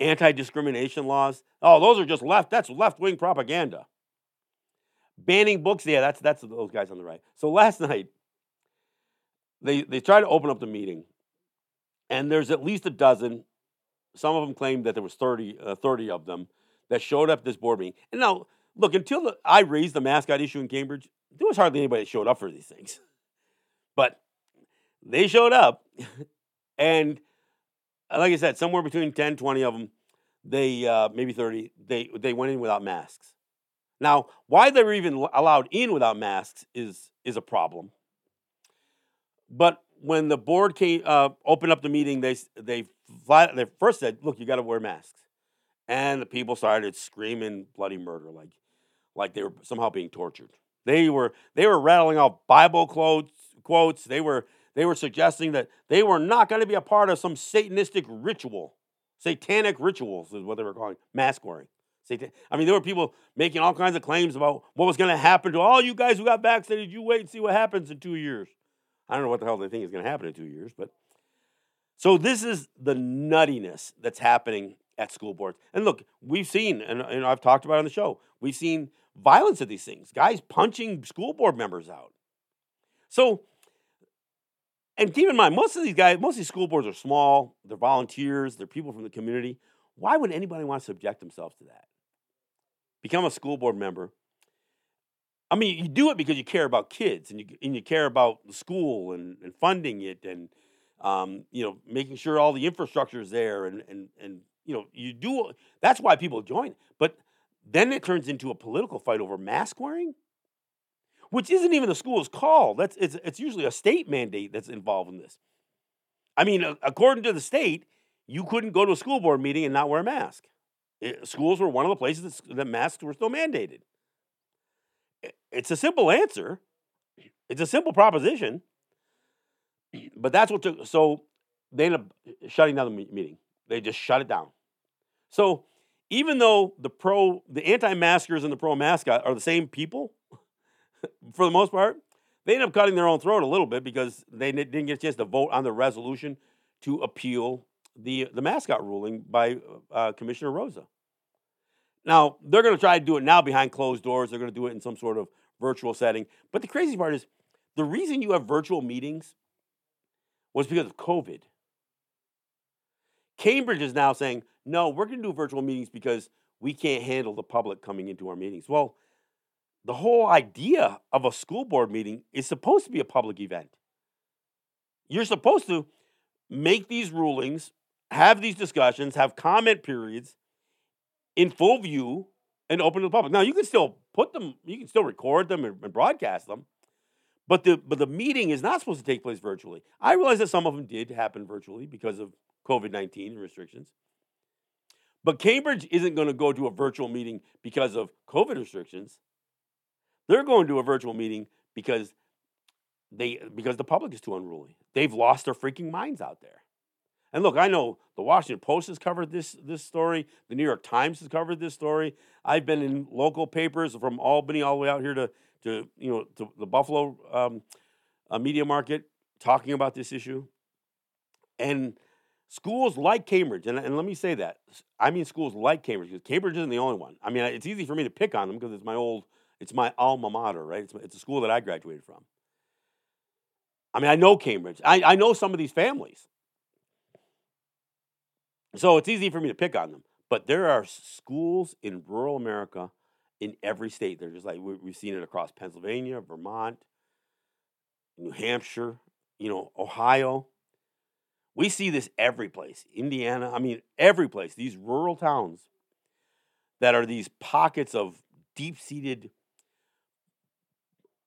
anti-discrimination laws. Oh, those are just left. That's left-wing propaganda. Banning books. Yeah, that's that's those guys on the right. So last [laughs] night, they they tried to open up the meeting, and there's at least a dozen. Some of them claimed that there was 30, uh, 30 of them that showed up this board meeting. And now, look, until the, I raised the mascot issue in Cambridge, there was hardly anybody that showed up for these things. But they showed up, [laughs] and uh, like I said, somewhere between 10, 20 of them, they uh, maybe 30, they, they went in without masks. Now, why they were even allowed in without masks is, is a problem. But when the board came, uh, opened up the meeting, they, they, they first said, look, you got to wear masks. And the people started screaming bloody murder, like, like they were somehow being tortured. They were, they were rattling off Bible quotes, quotes. They were they were suggesting that they were not going to be a part of some Satanistic ritual. Satanic rituals is what they were calling mask wearing. Satan- I mean, there were people making all kinds of claims about what was going to happen to all you guys who got vaccinated. You wait and see what happens in two years. I don't know what the hell they think is going to happen in two years, but so this is the nuttiness that's happening at school boards. And look, we've seen, and, and I've talked about on the show, we've seen violence of these things, guys punching school board members out. So and keep in mind, most of these guys, most of these school boards are small. They're volunteers. They're people from the community. Why would anybody want to subject themselves to that? Become a school board member. I mean, you do it because you care about kids and you and you care about the school and, and funding it and um, you know making sure all the infrastructure is there and and and you know you do. That's why people join. But then it turns into a political fight over mask wearing which isn't even the school's call. That's it's, it's usually a state mandate that's involved in this. I mean, according to the state, you couldn't go to a school board meeting and not wear a mask. It, schools were one of the places that, that masks were still mandated. It's a simple answer. It's a simple proposition. But that's what took. So they ended up shutting down the meeting. They just shut it down. So even though the pro, the anti-maskers and the pro-mascot are the same people, [laughs] for the most part, they end up cutting their own throat a little bit because they didn't get a chance to vote on the resolution to appeal the the mascot ruling by uh, Commissioner Rosa. Now they're going to try to do it now behind closed doors. They're going to do it in some sort of virtual setting. But the crazy part is the reason you have virtual meetings was because of COVID. Cambridge is now saying, no, we're going to do virtual meetings because we can't handle the public coming into our meetings. Well, the whole idea of a school board meeting is supposed to be a public event. You're supposed to make these rulings, have these discussions, have comment periods in full view and open to the public. Now, you can still put them, you can still record them and, broadcast them, but the but the meeting is not supposed to take place virtually. I realize that some of them did happen virtually because of COVID 19 restrictions. But Cambridge isn't going to go to a virtual meeting because of COVID restrictions. They're going to a virtual meeting because they because the public is too unruly. They've lost their freaking minds out there. And look, I know the Washington Post has covered this this story. The New York Times has covered this story. I've been in local papers from Albany all the way out here to to you know to the Buffalo um, uh, media market talking about this issue. And schools like Cambridge, and, and let me say that I mean schools like Cambridge because Cambridge isn't the only one. I mean, it's easy for me to pick on them because it's my old, it's my alma mater, right? It's, it's a school that I graduated from. I mean, I know Cambridge. I, I know some of these families. So it's easy for me to pick on them. But there are schools in rural America in every state. They're just like we've seen it across Pennsylvania, Vermont, New Hampshire, you know, Ohio. We see this every place. Indiana, I mean, every place. These rural towns that are these pockets of deep seated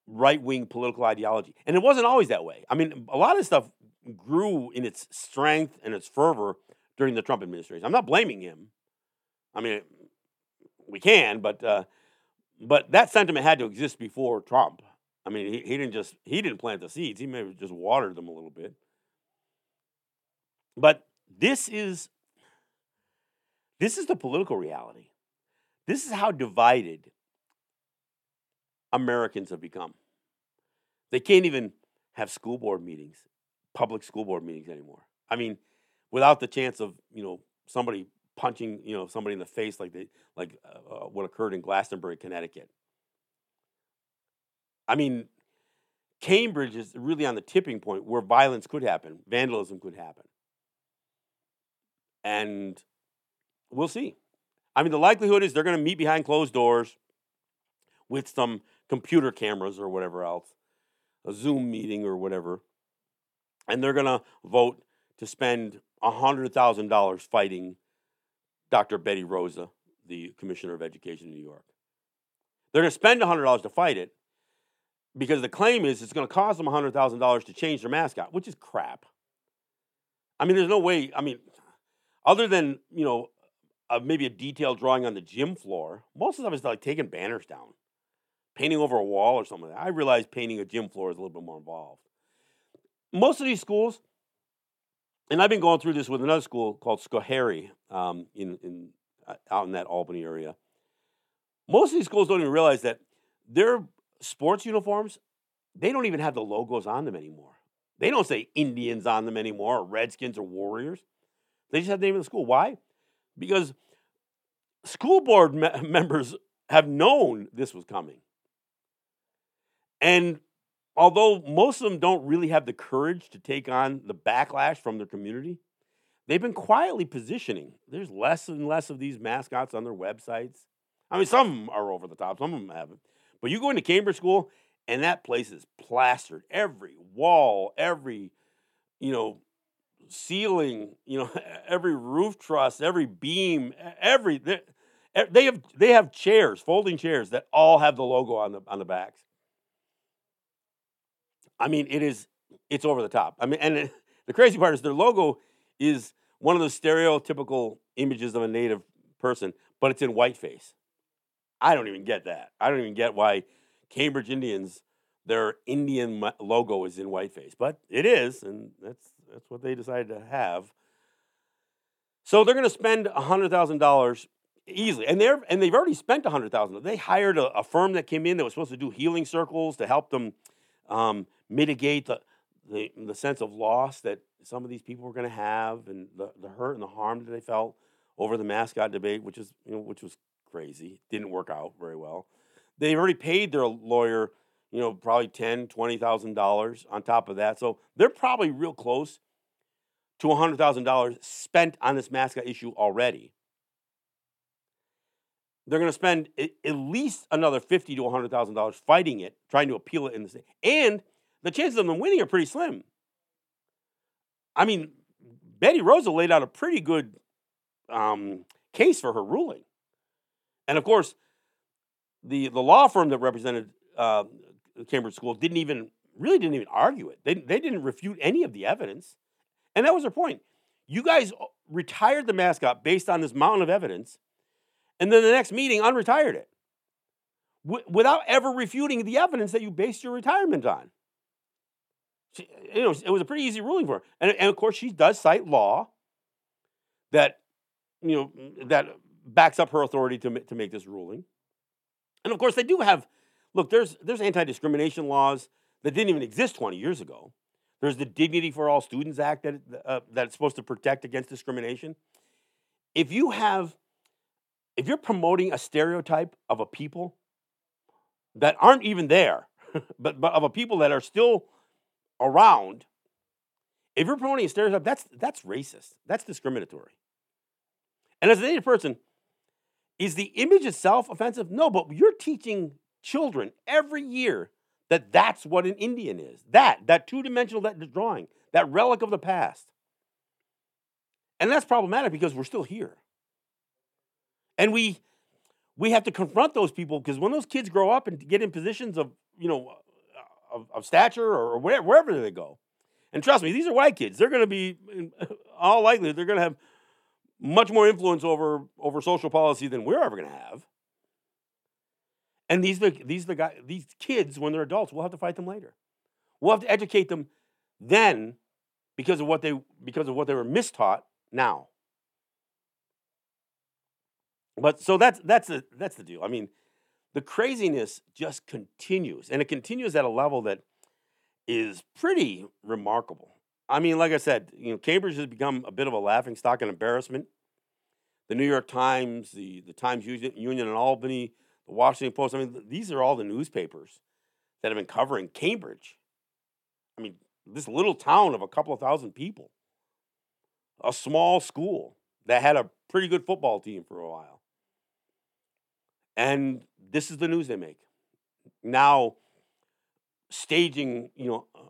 right wing political ideology. And it wasn't always that way. I mean, a lot of stuff grew in its strength and its fervor during the Trump administration. I'm not blaming him. I mean, we can, but uh, but that sentiment had to exist before Trump. I mean, he, he didn't just he didn't plant the seeds. He maybe just watered them a little bit. But this is this is the political reality. This is how divided Americans have become. They can't even have school board meetings, public school board meetings anymore. I mean, without the chance of you know somebody punching you know somebody in the face like they like uh, uh, what occurred in Glastonbury, Connecticut. I mean, Cambridge is really on the tipping point where violence could happen, vandalism could happen, and we'll see. I mean, the likelihood is they're going to meet behind closed doors with some computer cameras or whatever else, a Zoom meeting or whatever, and they're going to vote to spend $100,000 fighting Dr. Betty Rosa, the Commissioner of Education in New York. They're going to spend $100 to fight it because the claim is it's going to cost them $100,000 to change their mascot, which is crap. I mean, there's no way, I mean, other than, you know, uh, maybe a detailed drawing on the gym floor, most of the them is like taking banners down, painting over a wall or something. I realize painting a gym floor is a little bit more involved. Most of these schools, and I've been going through this with another school called Schoharie um, in, in uh, out in that Albany area. Most of these schools don't even realize that their sports uniforms they don't even have the logos on them anymore. They don't say Indians on them anymore, or Redskins or Warriors. They just had the name of the school. Why? Because school board me- [laughs] members have known this was coming. And although most of them don't really have the courage to take on the backlash from their community, they've been quietly positioning. There's less and less of these mascots on their websites. I mean, some of them are over the top, some of them haven't. But you go into Cambridge School, and that place is plastered. Every wall, every, you know, ceiling, you know, [laughs] every roof truss, every beam, every they have they have chairs, folding chairs that all have the logo on the on the backs. I mean, it is it's over the top. I mean, and it, the crazy part is their logo is one of the stereotypical images of a native person, but it's in whiteface. I don't even get that. I don't even get why Cambridge Indians their Indian logo is in whiteface, but it is, and that's that's what they decided to have. So they're going to spend hundred thousand dollars easily, and they're and they've already spent a hundred thousand. They hired a, a, firm that came in that was supposed to do healing circles to help them um, mitigate the, the, the sense of loss that some of these people were going to have and the, the hurt and the harm that they felt over the mascot debate, which is you know which was crazy. Didn't work out very well. They've already paid their lawyer, you know, probably ten, twenty thousand dollars on top of that. So they're probably real close to $100,000 spent on this mascot issue already. They're going to spend at least another fifty to $100,000 fighting it, trying to appeal it in the state. And the chances of them winning are pretty slim. I mean, Betty Rosa laid out a pretty good um, case for her ruling. And of course, the, the law firm that represented uh, Cambridge School didn't even really didn't even argue it. They, they didn't refute any of the evidence. And that was their point. You guys uh, retired the mascot based on this mountain of evidence, and then the next meeting unretired it w- without ever refuting the evidence that you based your retirement on. She, you know, it was a pretty easy ruling for her. And, and of course, she does cite law that, you know, that backs up her authority to, to make this ruling. And of course, they do have, look, there's, there's anti discrimination laws that didn't even exist 20 years ago. There's the Dignity for All Students Act that, uh, that's supposed to protect against discrimination. If you have, if you're promoting a stereotype of a people that aren't even there, [laughs] but, but of a people that are still around, if you're promoting a stereotype, that's, that's racist. That's discriminatory. And as a Native person, is the image itself offensive? No, but you're teaching children every year that that's what an Indian is. That, that two-dimensional that drawing, that relic of the past. And that's problematic because we're still here. And we we have to confront those people because when those kids grow up and get in positions of, you know, uh, of, of stature or wherever, wherever they go. And trust me, these are white kids. They're going to be, [laughs] all likely, they're going to have much more influence over, over social policy than we're ever going to have. And these the these the guy these kids when they're adults, we'll have to fight them later. We'll have to educate them then because of what they because of what they were mistaught now. But so that's that's the that's the deal. I mean, the craziness just continues, and it continues at a level that is pretty remarkable. I mean, like I said, you know, Cambridge has become a bit of a laughing stock and embarrassment. The New York Times, the the Times Union in Albany, the Washington Post. I mean, these are all the newspapers that have been covering Cambridge. I mean, this little town of a couple of thousand people, a small school that had a pretty good football team for a while. And this is the news they make. Now, staging, you know, uh,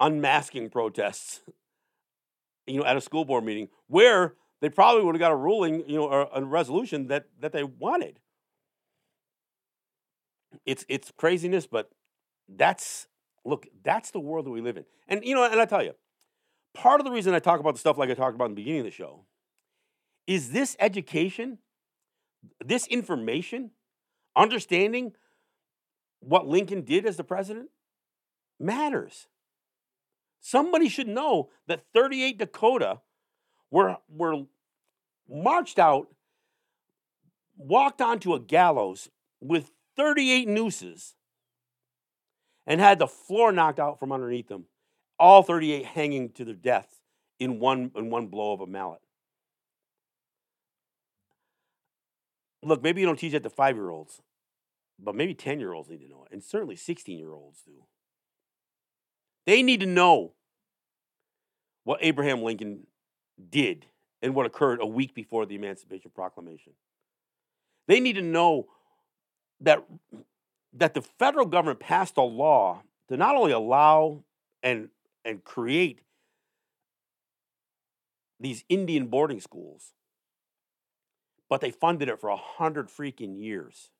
unmasking protests, you know, at a school board meeting where they probably would have got a ruling, you know, or a resolution that that they wanted it's it's craziness, but that's look, that's the world that we live in. And you know, and I tell you, part of the reason I talk about the stuff like I talked about in the beginning of the show is this education, this information, understanding what Lincoln did as the president matters. Somebody should know that 38 Dakota were, were marched out, walked onto a gallows with 38 nooses and had the floor knocked out from underneath them, all 38 hanging to their deaths in one, in one blow of a mallet. Look, maybe you don't teach that to five year olds, but maybe 10 year olds need to know it, and certainly 16 year olds do. They need to know what Abraham Lincoln did and what occurred a week before the Emancipation Proclamation. They need to know that that the federal government passed a law to not only allow and and create these Indian boarding schools, but they funded it for a hundred freaking years.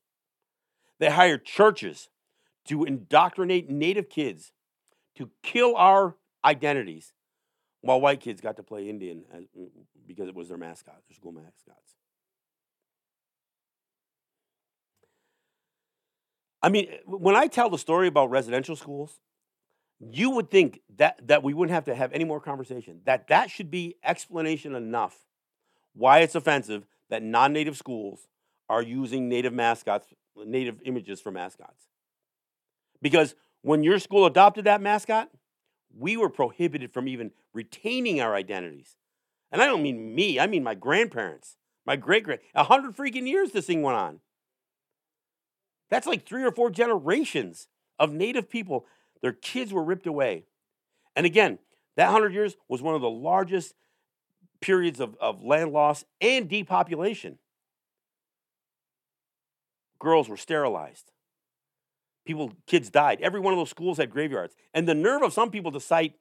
They hired churches to indoctrinate native kids to kill our identities while white kids got to play Indian because it was their mascot, their school mascots. I mean, when I tell the story about residential schools, you would think that that we wouldn't have to have any more conversation. That that should be explanation enough why it's offensive that non-native schools are using native mascots, native images for mascots. Because when your school adopted that mascot, we were prohibited from even retaining our identities. And I don't mean me, I mean my grandparents, my great grand, a hundred freaking years this thing went on. That's like three or four generations of native people. Their kids were ripped away. And again, That 100 years was one of the largest periods of, of land loss and depopulation. Girls were sterilized. People, kids died. Every one of those schools had graveyards. And the nerve of some people to cite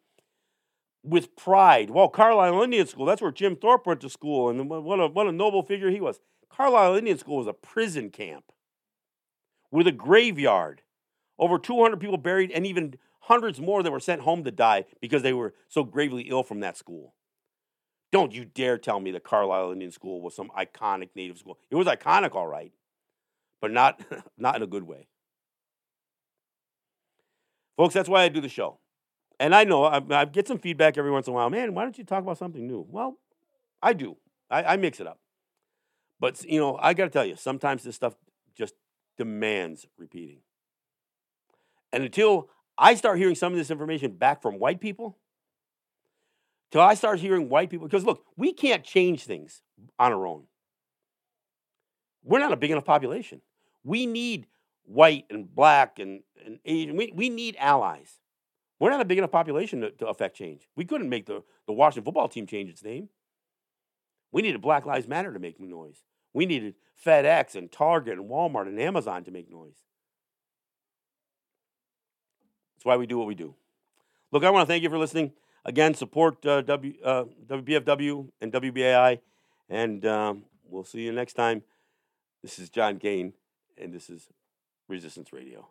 with pride, well, Carlisle Indian School, that's where Jim Thorpe went to school, and what a, what a noble figure he was. Carlisle Indian School was a prison camp with a graveyard. Over 200 people buried, and even hundreds more that were sent home to die because they were so gravely ill from that school. Don't you dare tell me the Carlisle Indian School was some iconic native school. It was iconic, all right, but not, [laughs] not in a good way. Folks, that's why I do the show. And I know I, I, get some feedback every once in a while. Man, why don't you talk about something new? Well, I do. I, I mix it up. But, you know, I got to tell you, sometimes this stuff just demands repeating. And until I start hearing some of this information back from white people, till I start hearing white people, because look, we can't change things on our own. We're not a big enough population. We need white and black and, and Asian. We, we need allies. We're not a big enough population to, to affect change. We couldn't make the, the Washington football team change its name. We needed Black Lives Matter to make noise. We needed FedEx and Target and Walmart and Amazon to make noise. That's why we do what we do. Look, I want to thank you for listening. Again, support uh, w, uh, WBFW and WBAI, and um, we'll see you next time. This is John Kane, and this is Resistance Radio.